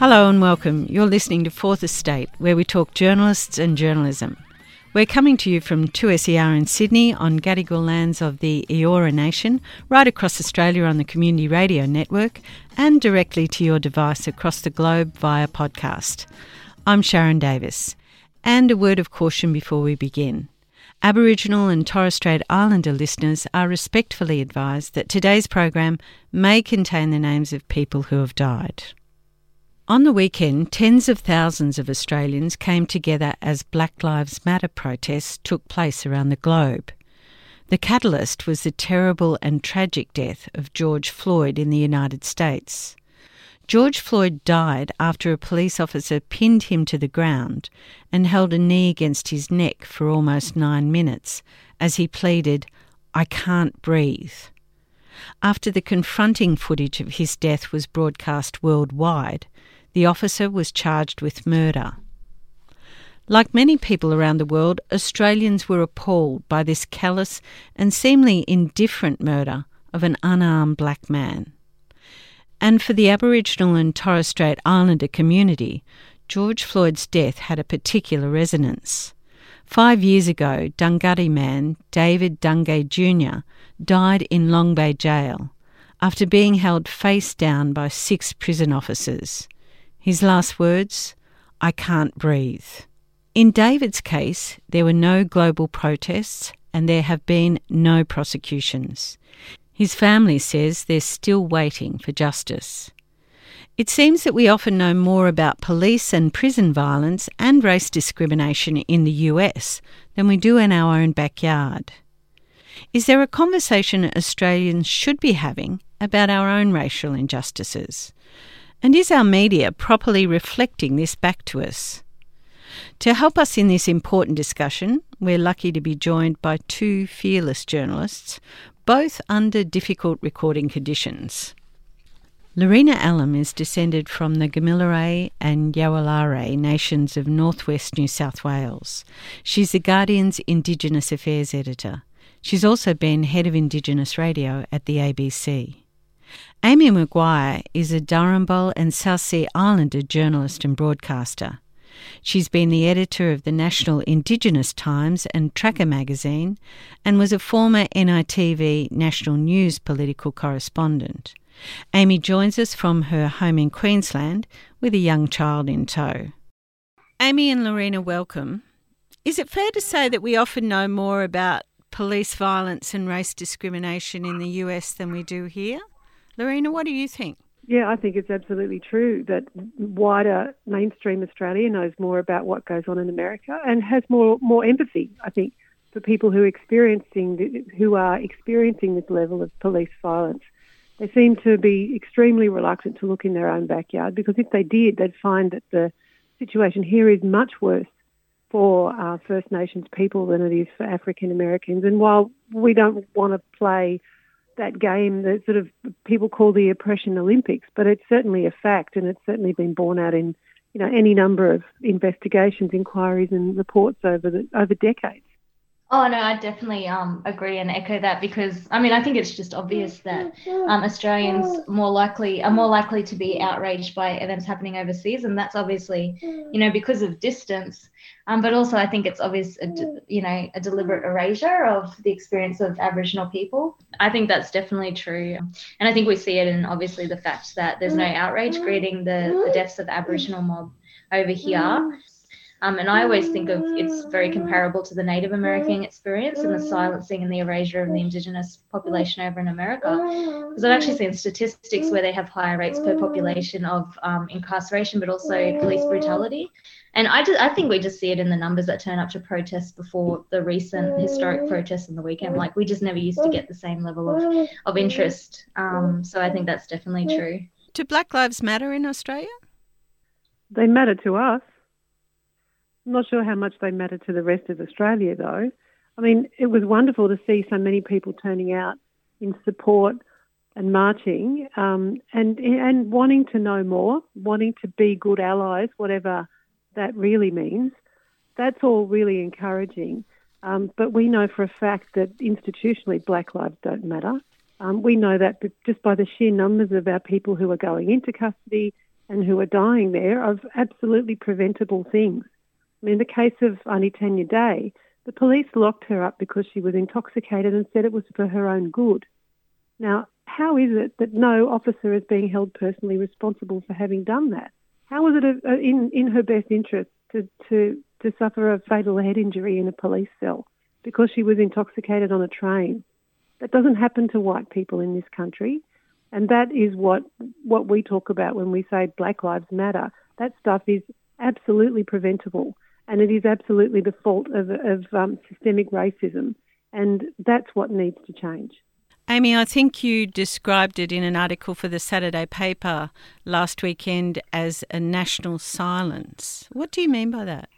Hello and welcome. You're listening to Fourth Estate, where we talk journalists and journalism. We're coming to you from 2SER in Sydney on Gadigal lands of the Eora Nation, right across Australia on the Community Radio Network, and directly to your device across the globe via podcast. I'm Sharon Davis. And a word of caution before we begin. Aboriginal and Torres Strait Islander listeners are respectfully advised that today's program may contain the names of people who have died. On the weekend, tens of thousands of Australians came together as Black Lives Matter protests took place around the globe. The catalyst was the terrible and tragic death of George Floyd in the United States. George Floyd died after a police officer pinned him to the ground and held a knee against his neck for almost nine minutes as he pleaded, I can't breathe. After the confronting footage of his death was broadcast worldwide, the officer was charged with murder. Like many people around the world, Australians were appalled by this callous and seemingly indifferent murder of an unarmed black man. And for the Aboriginal and Torres Strait Islander community, George Floyd's death had a particular resonance. Five years ago, Dunghutti man David Dungay Jr. died in Long Bay Jail after being held face down by six prison officers. His last words I can't breathe. In David's case, there were no global protests and there have been no prosecutions. His family says they're still waiting for justice. It seems that we often know more about police and prison violence and race discrimination in the US than we do in our own backyard. Is there a conversation Australians should be having about our own racial injustices? And is our media properly reflecting this back to us? To help us in this important discussion, we're lucky to be joined by two fearless journalists, both under difficult recording conditions. Lorena Allam is descended from the Gamilaroi and Yuwaalaraay nations of northwest New South Wales. She's the Guardian's Indigenous Affairs editor. She's also been head of Indigenous radio at the ABC. Amy McQuire is a Darumbal and South Sea Islander journalist and broadcaster. She's been the editor of the National Indigenous Times and Tracker magazine and was a former NITV National News political correspondent. Amy joins us from her home in Queensland with a young child in tow. Amy and Lorena, welcome. Is it fair to say that we often know more about police violence and race discrimination in the US than we do here? Lorena, what do you think? Yeah, I think it's absolutely true that wider mainstream Australia knows more about what goes on in America and has more more empathy. I think for people who are experiencing who are experiencing this level of police violence, they seem to be extremely reluctant to look in their own backyard because if they did, they'd find that the situation here is much worse for uh, First Nations people than it is for African Americans. And while we don't want to play that game that sort of people call the oppression Olympics, but it's certainly a fact, and it's certainly been borne out in you know any number of investigations, inquiries, and reports over the over decades. Oh no, I definitely um, agree and echo that because I mean I think it's just obvious that um, Australians more likely are more likely to be outraged by events happening overseas, and that's obviously you know because of distance, um, but also I think it's obvious a, you know a deliberate erasure of the experience of Aboriginal people. I think that's definitely true, and I think we see it in obviously the fact that there's no outrage greeting the, the deaths of the Aboriginal mob over here. Um, and I always think of it's very comparable to the Native American experience and the silencing and the erasure of the indigenous population over in America. Because I've actually seen statistics where they have higher rates per population of um, incarceration, but also police brutality. And I, just, I think we just see it in the numbers that turn up to protests before the recent historic protests on the weekend. Like we just never used to get the same level of, of interest. Um, so I think that's definitely true. Do Black Lives Matter in Australia? They matter to us. I'm not sure how much they matter to the rest of Australia, though. I mean, it was wonderful to see so many people turning out in support and marching um, and and wanting to know more, wanting to be good allies, whatever that really means. That's all really encouraging. Um, but we know for a fact that institutionally black lives don't matter. Um, we know that just by the sheer numbers of our people who are going into custody and who are dying there of absolutely preventable things. In the case of Auntie Tanya Day, the police locked her up because she was intoxicated and said it was for her own good. Now, how is it that no officer is being held personally responsible for having done that? How was it a, a, uh, in, in her best interest to, to, to suffer a fatal head injury in a police cell because she was intoxicated on a train? That doesn't happen to white people in this country. And that is what, what we talk about when we say Black Lives Matter. That stuff is absolutely preventable and it is absolutely the fault of, of um, systemic racism, and that's what needs to change. Amy, I think you described it in an article for the Saturday paper last weekend as a national silence. What do you mean by that?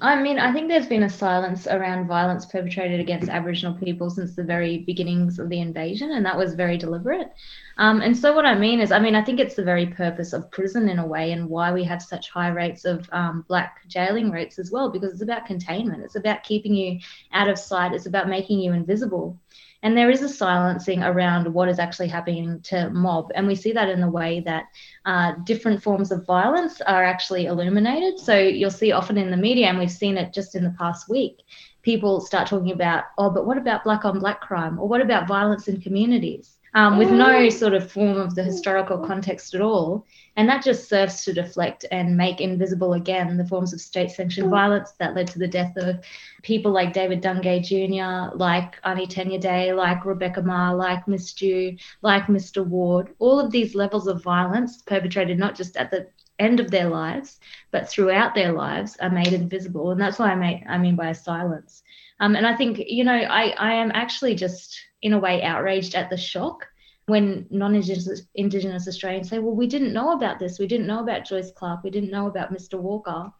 I mean, I think there's been a silence around violence perpetrated against Aboriginal people since the very beginnings of the invasion, and that was very deliberate. Um, and so, what I mean is, I mean, I think it's the very purpose of prison in a way, and why we have such high rates of um, black jailing rates as well, because it's about containment. It's about keeping you out of sight. It's about making you invisible. And there is a silencing around what is actually happening to mob. And we see that in the way that uh, different forms of violence are actually illuminated. So you'll see often in the media, and we've seen it just in the past week, people start talking about, oh, but what about black on black crime? Or what about violence in communities? Um, with no sort of form of the historical context at all. And that just serves to deflect and make invisible again the forms of state sanctioned violence that led to the death of people like David Dungay Jr., like Auntie Tanya Day, like Rebecca Maher, like Miss Dhu, like Mr. Ward. All of these levels of violence perpetrated not just at the end of their lives, but throughout their lives are made invisible. And that's what I, may, I mean by silence. Um, and I think, you know, I, I am actually just in a way outraged at the shock when non-indigenous indigenous Australians say, "Well, we didn't know about this. We didn't know about Joyce Clarke. We didn't know about Mr. Walker."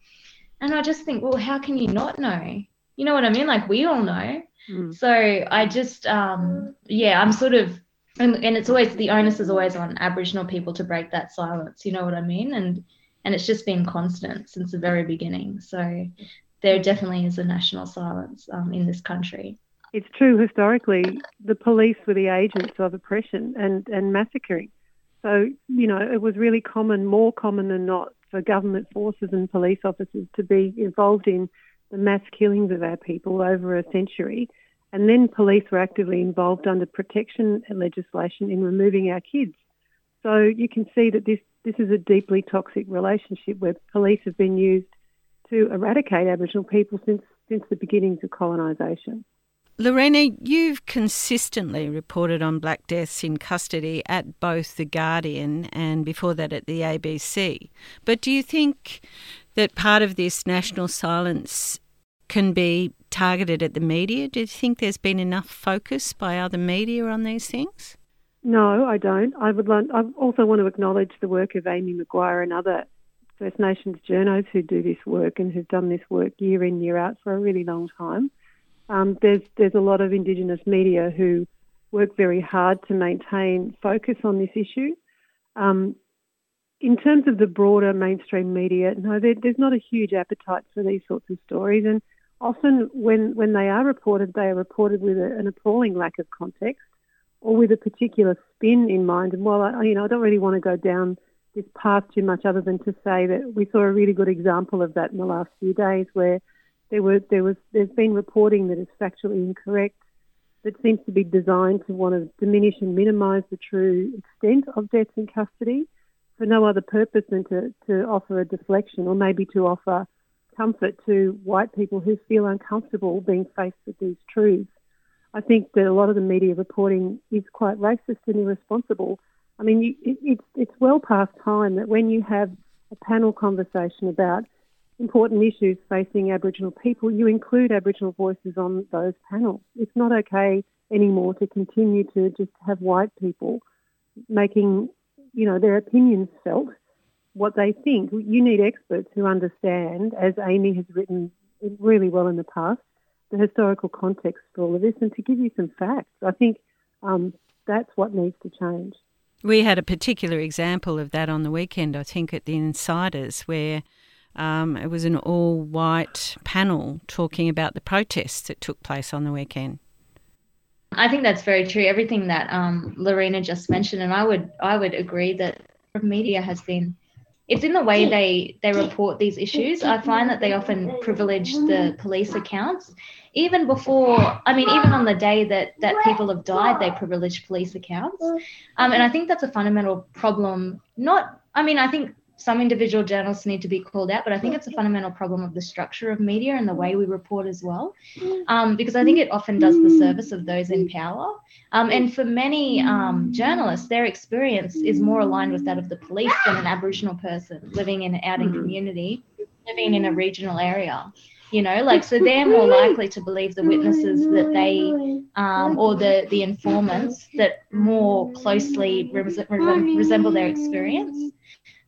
And I just think, well, how can you not know? You know what I mean? Like we all know. Mm. So I just, um, yeah, I'm sort of, and, and it's always the onus is always on Aboriginal people to break that silence. You know what I mean? And and it's just been constant since the very beginning. So there definitely is a national silence um, in this country it's true historically the police were the agents of oppression and, and massacring. So, you know, it was really common, more common than not, for government forces and police officers to be involved in the mass killings of our people over a century. And then police were actively involved under protection legislation in removing our kids. So you can see that this, this is a deeply toxic relationship where police have been used to eradicate Aboriginal people since, since the beginnings of colonisation. Lorena, you've consistently reported on black deaths in custody at both The Guardian and before that at the ABC. But do you think that part of this national silence can be targeted at the media? Do you think there's been enough focus by other media on these things? No, I don't. I would. I also want to acknowledge the work of Amy McQuire and other First Nations journos who do this work and who've done this work year in year out for a really long time. Um, there's there's a lot of Indigenous media who work very hard to maintain focus on this issue. Um, in terms of the broader mainstream media, no, there, there's not a huge appetite for these sorts of stories, and often when when they are reported, they are reported with a, an appalling lack of context or with a particular spin in mind. And while I, you know, I don't really want to go down this path too much, other than to say that we saw a really good example of that in the last few days, where there were there was there's been reporting that is factually incorrect that seems to be designed to want to diminish and minimise the true extent of deaths in custody for no other purpose than to, to offer a deflection or maybe to offer comfort to white people who feel uncomfortable being faced with these truths. I think that a lot of the media reporting is quite racist and irresponsible. I mean, it, it's, it's well past time that when you have a panel conversation about important issues facing Aboriginal people, you include Aboriginal voices on those panels. It's not okay anymore to continue to just have white people making, you know, their opinions felt, what they think. You need experts who understand, as Amy has written really well in the past, the historical context for all of this and to give you some facts. I think um, that's what needs to change. We had a particular example of that on the weekend, I think, at the Insiders, where um, it was an all white panel talking about the protests that took place on the weekend. I think that's very true. Everything that um, Lorena just mentioned, and I would I would agree that media has been it's in the way they they report these issues. I find that they often privilege the police accounts. Even before, I mean, even on the day that that people have died, they privilege police accounts. Um, and I think that's a fundamental problem. Not, I mean, I think some individual journalists need to be called out, but I think it's a fundamental problem of the structure of media and the way we report as well, um, because I think it often does the service of those in power. Um, and for many um, journalists, their experience is more aligned with that of the police than an Aboriginal person living in an outing community, living in a regional area. You know, like so they're more likely to believe the witnesses that they um, or the the informants that more closely resemble their experience.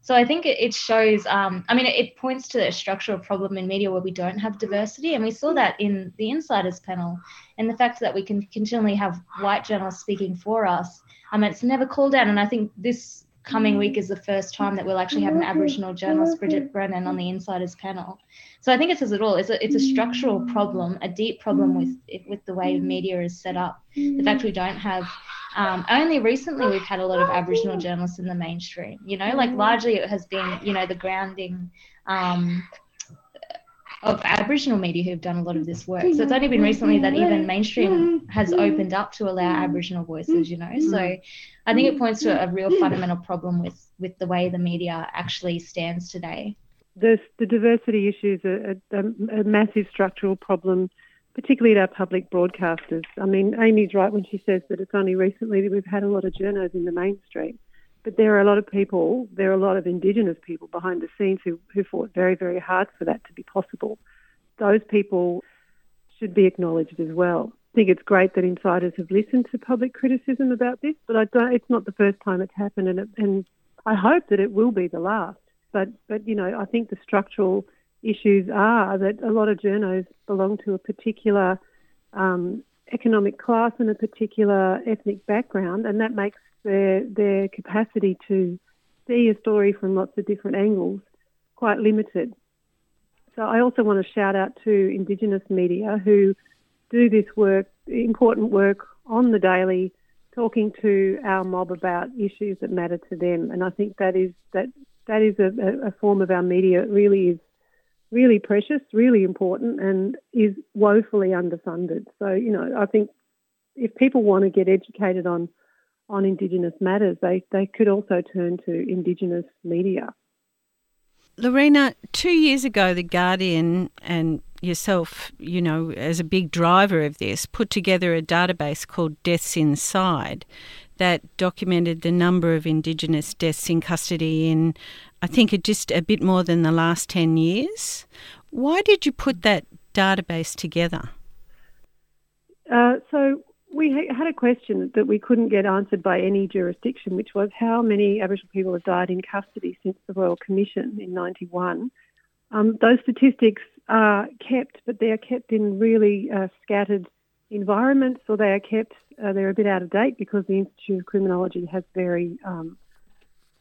So I think it, it shows, um, I mean, it, points to a structural problem in media where we don't have diversity. And we saw that in the Insiders panel and the fact that we can continually have white journalists speaking for us. Mean, it's never called out. And I think this coming week is the first time that we'll actually have an Aboriginal journalist, Bridget Brennan, on the Insiders panel. So I think it says it all. It's a, it's a structural problem, a deep problem with with the way media is set up. The fact we don't have um, only recently we've had a lot of Aboriginal journalists in the mainstream. You know, like largely it has been, you know, the grounding um, of Aboriginal media who've done a lot of this work. So it's only been recently that even mainstream has opened up to allow Aboriginal voices. You know, so I think it points to a real fundamental problem with with the way the media actually stands today. The, the diversity issues are a, a, a massive structural problem particularly at our public broadcasters. I mean, Amy's right when she says that it's only recently that we've had a lot of journos in the mainstream. But there are a lot of people, there are a lot of Indigenous people behind the scenes who, who fought very, very hard for that to be possible. Those people should be acknowledged as well. I think it's great that insiders have listened to public criticism about this, but I don't, it's not the first time it's happened, and, it, and I hope that it will be the last. But, but you know, I think the structural issues are that a lot of journos belong to a particular um, economic class and a particular ethnic background, and that makes their their capacity to see a story from lots of different angles quite limited. So I also want to shout out to Indigenous media who do this work, important work on the daily, talking to our mob about issues that matter to them. And I think that is that that is a, a form of our media. It really is really precious, really important, and is woefully underfunded. So, you know, I think if people want to get educated on on Indigenous matters, they, they could also turn to Indigenous media. Lorena, two years ago, The Guardian and yourself, you know, as a big driver of this, put together a database called Deaths Inside that documented the number of Indigenous deaths in custody in, I think, just a bit more than the last 10 years. Why did you put that database together? Uh, so we had a question that we couldn't get answered by any jurisdiction, which was how many Aboriginal people have died in custody since the Royal Commission in 91. Um, those statistics are kept, but they are kept in really uh, scattered environments, or they are kept uh, they're a bit out of date because the Institute of Criminology has very, um,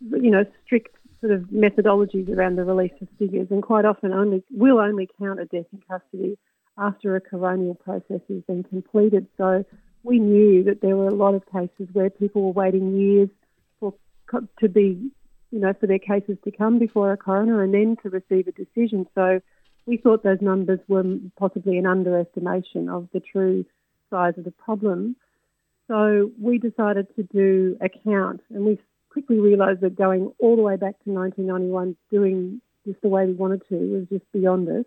you know, strict sort of methodologies around the release of figures, and quite often only will only count a death in custody after a coronial process has been completed. So we knew that there were a lot of cases where people were waiting years for to be, you know, for their cases to come before a coroner and then to receive a decision. So we thought those numbers were possibly an underestimation of the true size of the problem. So we decided to do a count, and we quickly realised that going all the way back to 1991, doing this the way we wanted to, was just beyond us.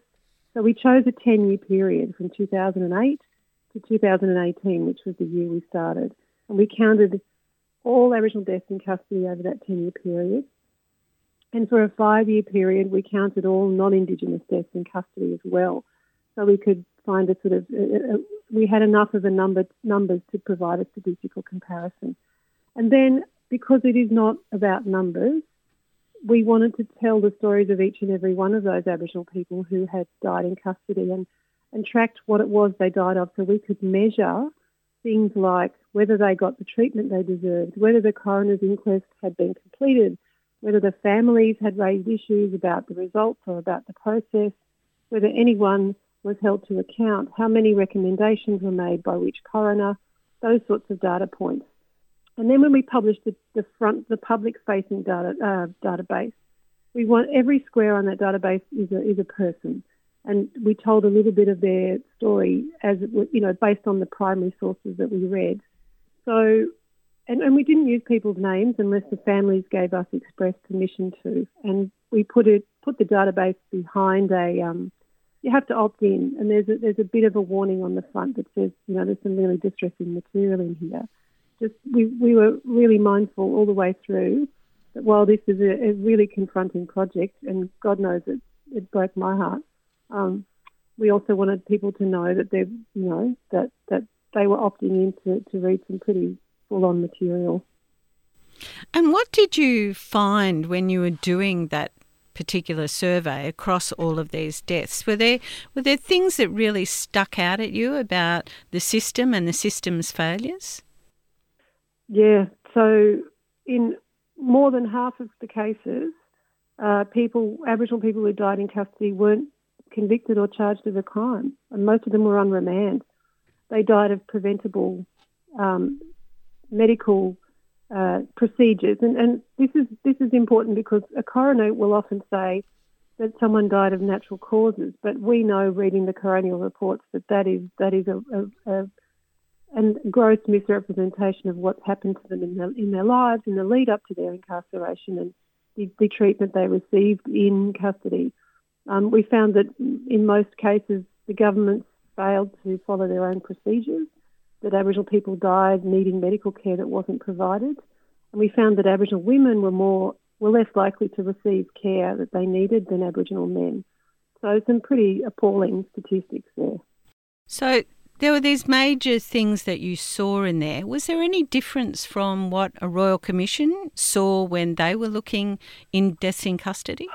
So we chose a 10 year period from 2008 to 2018, which was the year we started. And we counted all Aboriginal deaths in custody over that 10 year period. And for a five year period, we counted all non Indigenous deaths in custody as well. So we could find a sort of, uh, uh, we had enough of a number, numbers to provide a statistical comparison. And then because it is not about numbers, we wanted to tell the stories of each and every one of those Aboriginal people who had died in custody and, and tracked what it was they died of so we could measure things like whether they got the treatment they deserved, whether the coroner's inquest had been completed, whether the families had raised issues about the results or about the process, whether anyone was held to account, how many recommendations were made by which coroner, those sorts of data points. And then when we published the, the front, the public-facing data uh, database, we want every square on that database is a, is a person, and we told a little bit of their story as it was, you know based on the primary sources that we read. So, and, and we didn't use people's names unless the families gave us express permission to, and we put it put the database behind a um, you have to opt in, and there's a, there's a bit of a warning on the front that says, you know, there's some really distressing material in here. Just we, we were really mindful all the way through that while this is a, a really confronting project, and God knows it, it broke my heart, um, we also wanted people to know that they, you know, that that they were opting in to, to read some pretty full-on material. And what did you find when you were doing that particular survey across all of these deaths? Were there were there things that really stuck out at you about the system and the system's failures? Yeah, so in more than half of the cases, uh, people, Aboriginal people who died in custody weren't convicted or charged of a crime, and most of them were on remand. They died of preventable um, medical uh, procedures, and, and this is this is important because a coroner will often say that someone died of natural causes, but we know, reading the coronial reports, that that is that is a, a, a and gross misrepresentation of what's happened to them in their, in their lives in the lead up to their incarceration and the, the treatment they received in custody. Um, we found that in most cases the governments failed to follow their own procedures, that Aboriginal people died needing medical care that wasn't provided, and we found that Aboriginal women were more were less likely to receive care that they needed than Aboriginal men. So some pretty appalling statistics there. So there were these major things that you saw in there. Was there any difference from what a Royal Commission saw when they were looking in deaths in custody?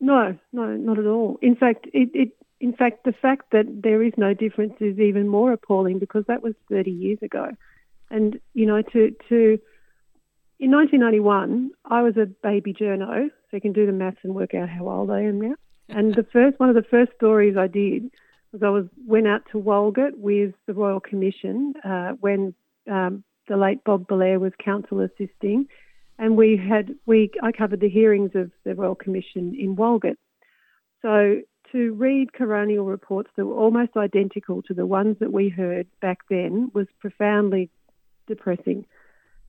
No, no, not at all. In fact, it, it in fact the fact that there is no difference is even more appalling because that was 30 years ago. And you know, to to in 1991, I was a baby journo, so you can do the maths and work out how old I am now. And the first one of the first stories I did was I was went out to Walgett with the Royal Commission uh, when um, the late Bob Bellear was counsel assisting, and we had we I covered the hearings of the Royal Commission in Walgett. So to read coronial reports that were almost identical to the ones that we heard back then was profoundly depressing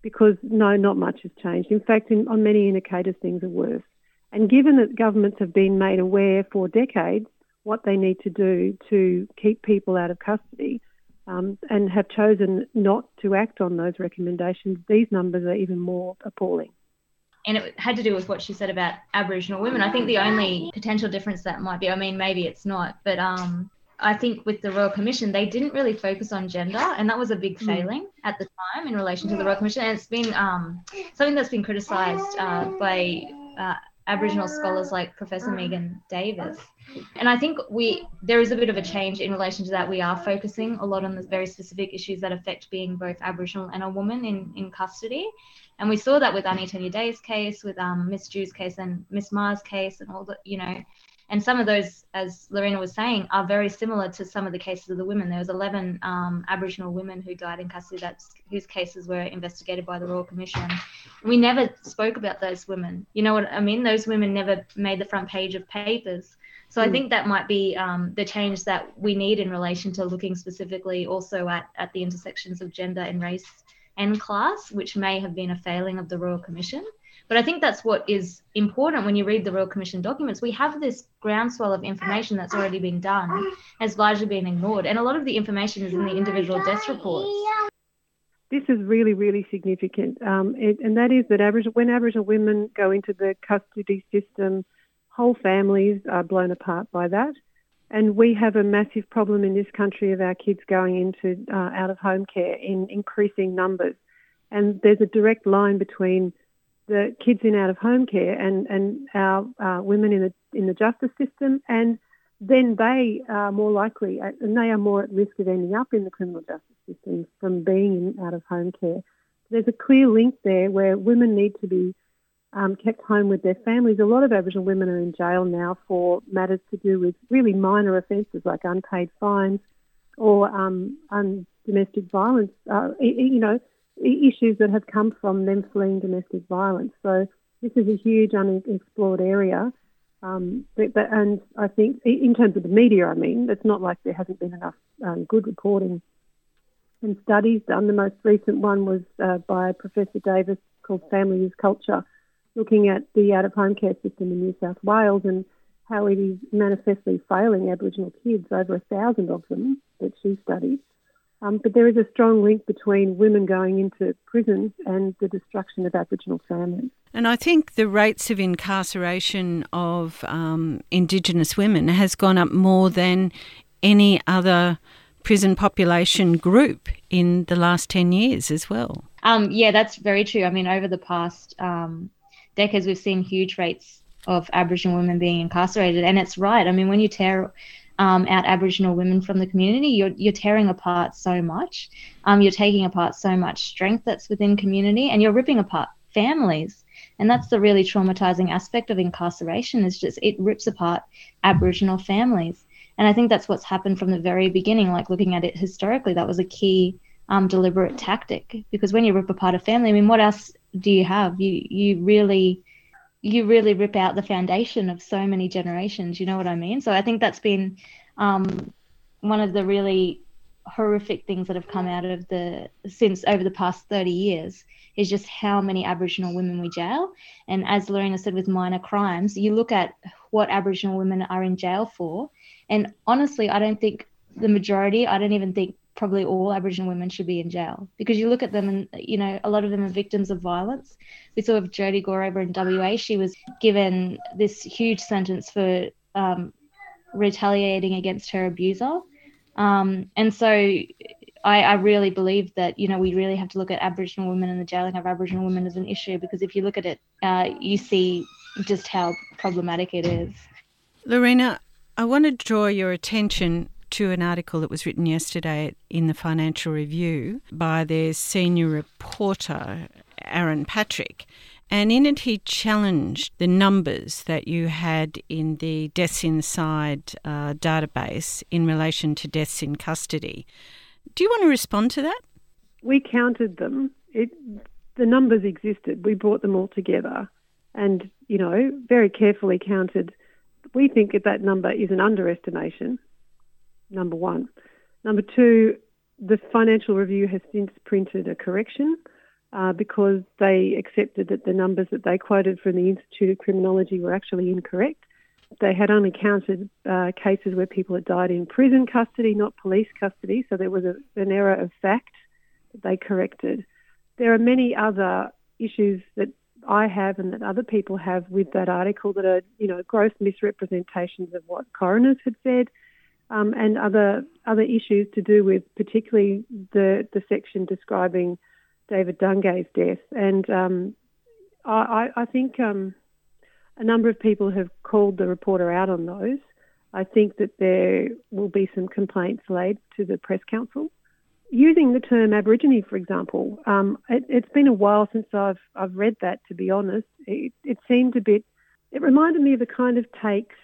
because no, not much has changed. In fact, in, on many indicators, things are worse. And given that governments have been made aware for decades what they need to do to keep people out of custody um, and have chosen not to act on those recommendations, these numbers are even more appalling. And it had to do with what she said about Aboriginal women. I think the only potential difference that might be, I mean, maybe it's not, but um, I think with the Royal Commission, they didn't really focus on gender, and that was a big hmm. failing at the time in relation to the Royal Commission. And it's been um, something that's been criticised uh, by uh, Aboriginal scholars like Professor Megan Davis. And I think we there is a bit of a change in relation to that. We are focusing a lot on the very specific issues that affect being both Aboriginal and a woman in, in custody. And we saw that with Auntie Tanya Day's case, with um, Miss Dhu's case and Miss Ma's case and all the, you know, and some of those, as Lorena was saying, are very similar to some of the cases of the women. There was 11 um, Aboriginal women who died in custody that's, whose cases were investigated by the Royal Commission. We never spoke about those women. You know what I mean? Those women never made the front page of papers. So mm. I think that might be um, the change that we need in relation to looking specifically also at, at the intersections of gender and race and class, which may have been a failing of the Royal Commission. But I think that's what is important when you read the Royal Commission documents. We have this groundswell of information that's already been done, has largely been ignored. And a lot of the information is in the individual death reports. this is really, really significant, um, it, and that is that Aboriginal, when Aboriginal women go into the custody system, whole families are blown apart by that. And we have a massive problem in this country of our kids going into uh, out of home care in increasing numbers. And there's a direct line between the kids in out of home care and, and our uh, women in the, in the justice system and then they are more likely and they are more at risk of ending up in the criminal justice system from being in out of home care. There's a clear link there where women need to be um, kept home with their families. A lot of Aboriginal women are in jail now for matters to do with really minor offences like unpaid fines or um, un- domestic violence, uh, you know, issues that have come from them fleeing domestic violence. So this is a huge unexplored area. Um, but, but, and I think in terms of the media, I mean, it's not like there hasn't been enough um, good reporting and studies done. The most recent one was uh, by Professor Davis called Family Is Culture, looking at the out-of-home care system in New South Wales and how it is manifestly failing Aboriginal kids, over a thousand of them that she studied. Um, but there is a strong link between women going into prisons and the destruction of Aboriginal families. And I think the rates of incarceration of um, Indigenous women has gone up more than any other prison population group in the last 10 years as well. Um, yeah, that's very true. I mean, over the past um, decades, we've seen huge rates of Aboriginal women being incarcerated. And it's right. I mean, when you tear um, out Aboriginal women from the community, you're, you're tearing apart so much. Um, you're taking apart so much strength that's within community, and you're ripping apart families. And that's the really traumatizing aspect of incarceration is just it rips apart Aboriginal families. And I think that's what's happened from the very beginning. Like looking at it historically, that was a key um, deliberate tactic because when you rip apart a family, I mean, what else do you have? You you really you really rip out the foundation of so many generations. You know what I mean? So I think that's been um, one of the really horrific things that have come out of the since over the past 30 years is just how many Aboriginal women we jail. And as Lorena said, with minor crimes, you look at what Aboriginal women are in jail for, and honestly, I don't think the majority, I don't even think probably all Aboriginal women should be in jail because you look at them and you know a lot of them are victims of violence. We saw with Jody Gore over in WA, she was given this huge sentence for um, retaliating against her abuser, um, and so I, I, really believe that you know we really have to look at Aboriginal women and the jailing of Aboriginal women as an issue because if you look at it, uh, you see just how problematic it is. Lorena, I want to draw your attention to an article that was written yesterday in the Financial Review by their senior reporter, Aaron Patrick. And in it, he challenged the numbers that you had in the Deaths Inside uh, database in relation to deaths in custody. Do you want to respond to that? We counted them. It, the numbers existed. We brought them all together and, you know, very carefully counted. We think that that number is an underestimation number one. Number two, the Financial Review has since printed a correction uh, because they accepted that the numbers that they quoted from the Institute of Criminology were actually incorrect. They had only counted uh, cases where people had died in prison custody, not police custody, so there was a, an error of fact that they corrected. There are many other issues that I have and that other people have with that article that are, you know, gross misrepresentations of what coroners had said, um, and other other issues to do with particularly the the section describing David Dungay's death. And um, I, I, think um, a number of people have called the reporter out on those. I think that there will be some complaints laid to the Press Council. Using the term Aborigine, for example, um, it, has been a while since I've I've read that. To be honest, it, it seemed a bit. It reminded me of the kind of takes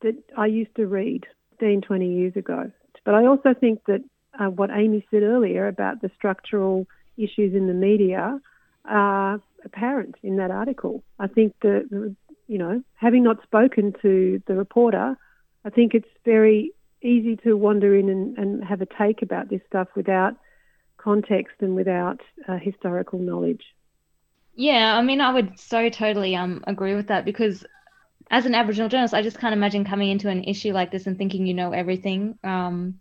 that I used to read 15, 20 years ago. But I also think that uh, what Amy said earlier about the structural issues in the media are apparent in that article. I think that, you know, having not spoken to the reporter, I think it's very easy to wander in and, and have a take about this stuff without context and without uh, historical knowledge. Yeah, I mean, I would so totally um agree with that because as an Aboriginal journalist, I just can't imagine coming into an issue like this and thinking you know everything. Um,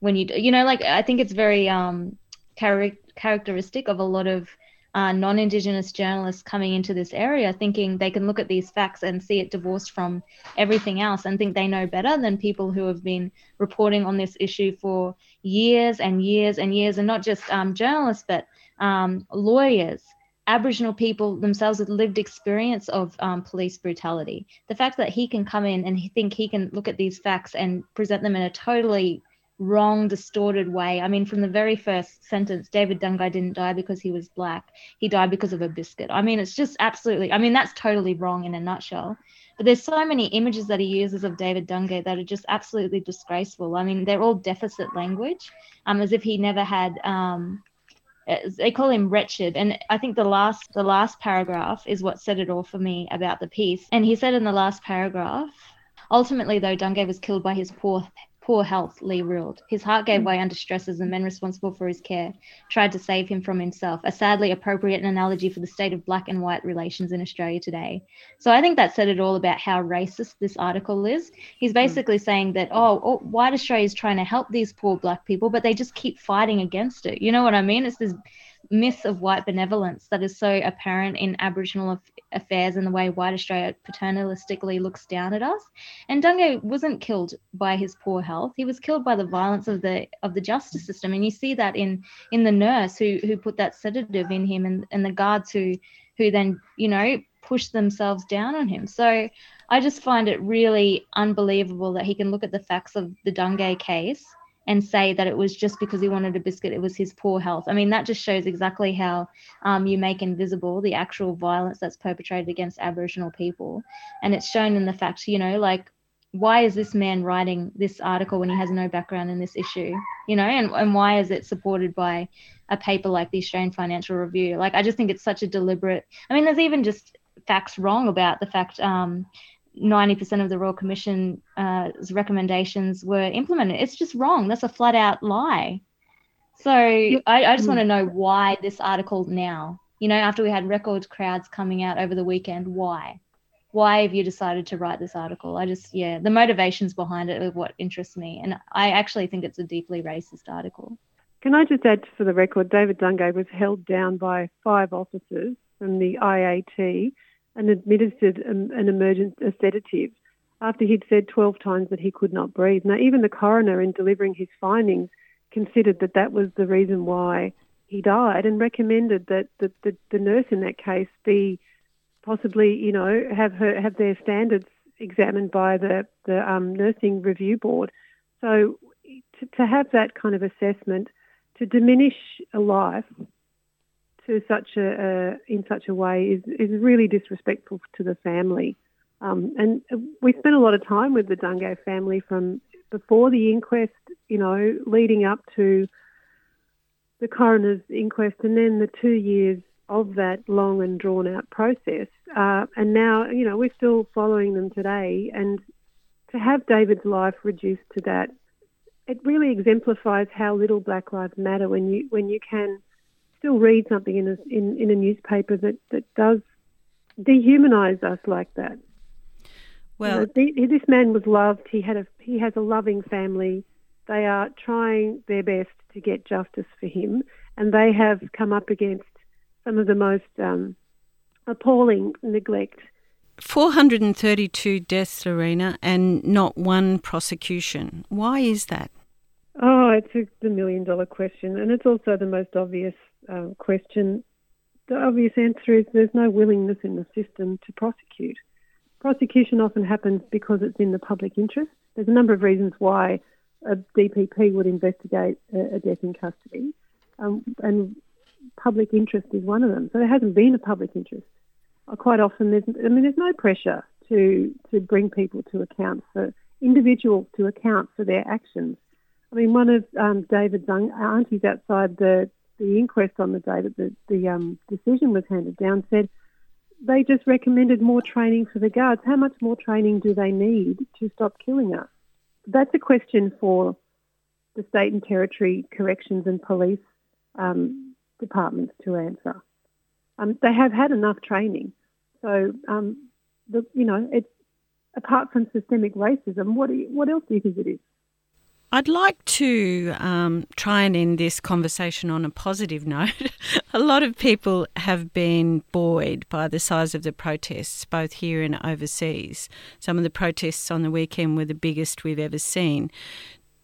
when you you know, like I think it's very um, char- characteristic of a lot of uh, non Indigenous journalists coming into this area thinking they can look at these facts and see it divorced from everything else and think they know better than people who have been reporting on this issue for years and years and years, and not just um, journalists, but um, lawyers. Aboriginal people themselves with lived experience of um, police brutality. The fact that he can come in and think he can look at these facts and present them in a totally wrong, distorted way. I mean, from the very first sentence, David Dungay didn't die because he was black. He died because of a biscuit. I mean, it's just absolutely, I mean, that's totally wrong in a nutshell. But there's so many images that he uses of David Dungay that are just absolutely disgraceful. I mean, they're all deficit language, um, as if he never had. Um, they call him wretched, and I think the last the last paragraph is what said it all for me about the piece. And he said in the last paragraph, ultimately, though Dungay was killed by his poor poor health, Lee ruled. His heart gave mm. way under stress as the men responsible for his care tried to save him from himself, a sadly appropriate analogy for the state of black and white relations in Australia today. So I think that said it all about how racist this article is. He's mm. basically mm. saying that, oh, oh, white Australia is trying to help these poor black people, but they just keep fighting against it. You know what I mean? It's this myth of white benevolence that is so apparent in Aboriginal affairs and the way white Australia paternalistically looks down at us. And Dungay wasn't killed by his poor health; he was killed by the violence of the of the justice system. And you see that in in the nurse who who put that sedative in him, and and the guards who who then you know pushed themselves down on him. So I just find it really unbelievable that he can look at the facts of the Dungay case and say that it was just because he wanted a biscuit, it was his poor health. I mean, that just shows exactly how um, you make invisible the actual violence that's perpetrated against Aboriginal people. And it's shown in the fact, you know, like, why is this man writing this article when he has no background in this issue? You know, and, and why is it supported by a paper like the Australian Financial Review? Like, I just think it's such a deliberate, I mean, there's even just facts wrong about the fact um, 90% of the Royal Commission's uh, recommendations were implemented. It's just wrong. That's a flat out lie. So I, I just want to know why this article now, you know, after we had record crowds coming out over the weekend, why? Why have you decided to write this article? I just, yeah, the motivations behind it are what interests me. And I actually think it's a deeply racist article. Can I just add for the record, David Dungay was held down by five officers from the IAT and administered an, an emergent sedative after he'd said 12 times that he could not breathe. Now, even the coroner, in delivering his findings, considered that that was the reason why he died and recommended that the, the, the nurse in that case be possibly, you know, have her have their standards examined by the the um, nursing review board. So to, to have that kind of assessment to diminish a life to such a, in such a way is, is really disrespectful to the family. Um, and we spent a lot of time with the Dungay family from before the inquest, you know, leading up to the coroner's inquest, and then the two years of that long and drawn out process. Uh, and now, you know, we're still following them today. And to have David's life reduced to that, it really exemplifies how little Black Lives Matter when you when you can still read something in a, in, in a newspaper that, that does dehumanise us like that. Well, you know, this man was loved. He had a he has a loving family. They are trying their best to get justice for him, and they have come up against some of the most um, appalling neglect. 432 deaths, Lorena, and not one prosecution. Why is that? Oh, it's a, the million dollar question, and it's also the most obvious uh, question, the obvious answer is there's no willingness in the system to prosecute. Prosecution often happens because it's in the public interest. There's a number of reasons why a DPP would investigate a, a death in custody, um, and public interest is one of them. So there hasn't been a public interest. Uh, quite often, there's I mean, there's no pressure to to bring people to account for individuals to account for their actions. I mean, one of um, David's aunties outside the the inquest on the day that the, the um, decision was handed down said they just recommended more training for the guards. How much more training do they need to stop killing us? That's a question for the state and territory corrections and police um, departments to answer. Um, they have had enough training, so um, the, you know it's apart from systemic racism. What you, what else do you think it is? I'd like to um, try and end this conversation on a positive note. a lot of people have been buoyed by the size of the protests, both here and overseas. Some of the protests on the weekend were the biggest we've ever seen.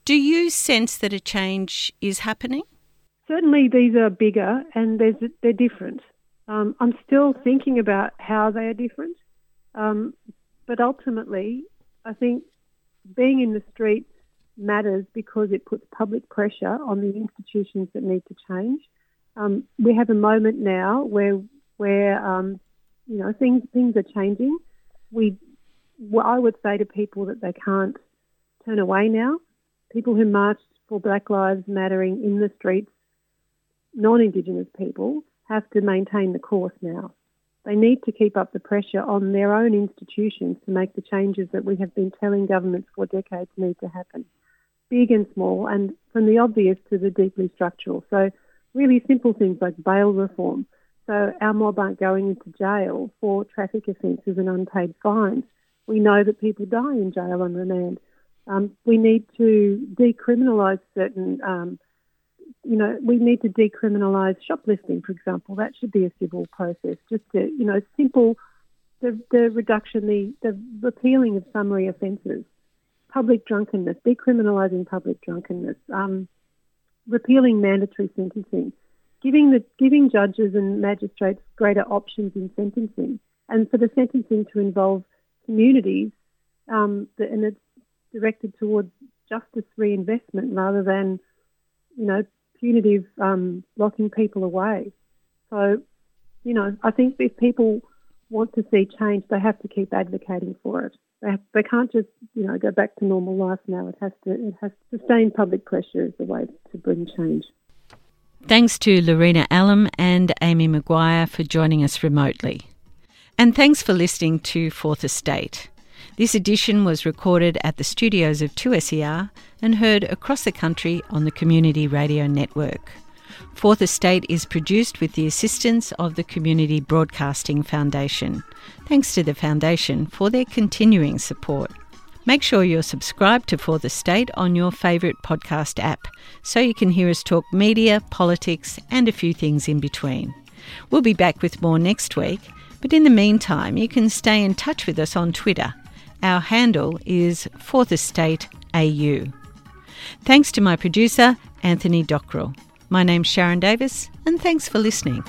Do you sense that a change is happening? Certainly, these are bigger and they're different. Um, I'm still thinking about how they are different, um, but ultimately, I think being in the street matters because it puts public pressure on the institutions that need to change. Um, we have a moment now where where um, you know things things are changing. We, well, I would say to people that they can't turn away now. People who marched for Black Lives Mattering in the streets, non-Indigenous people, have to maintain the course now. They need to keep up the pressure on their own institutions to make the changes that we have been telling governments for decades need to happen big and small, and from the obvious to the deeply structural. So, really simple things like bail reform. So, our mob aren't going into jail for traffic offences and unpaid fines. We know that people die in jail on remand. Um, we need to decriminalise certain, um, you know, we need to decriminalise shoplifting, for example. That should be a civil process, just to, you know, simple, the, the reduction, the, the repealing of summary offences public drunkenness, decriminalising public drunkenness, um, repealing mandatory sentencing, giving the giving judges and magistrates greater options in sentencing, and for the sentencing to involve communities, um, and it's directed towards justice reinvestment rather than, you know, punitive um, locking people away. So, you know, I think if people want to see change, they have to keep advocating for it. They, have, they can't just you know go back to normal life now. It has to it has sustained public pressure is the way to bring change. Thanks to Lorena Allam and Amy McQuire for joining us remotely. And thanks for listening to Fourth Estate. This edition was recorded at the studios of 2SER and heard across the country on the Community Radio Network. Fourth Estate is produced with the assistance of the Community Broadcasting Foundation. Thanks to the Foundation for their continuing support. Make sure you're subscribed to Fourth Estate on your favourite podcast app so you can hear us talk media, politics, and a few things in between. We'll be back with more next week, but in the meantime, you can stay in touch with us on Twitter. Our handle is Fourth Estate AU. Thanks to my producer, Anthony Dockrell. My name's Sharon Davis, and thanks for listening.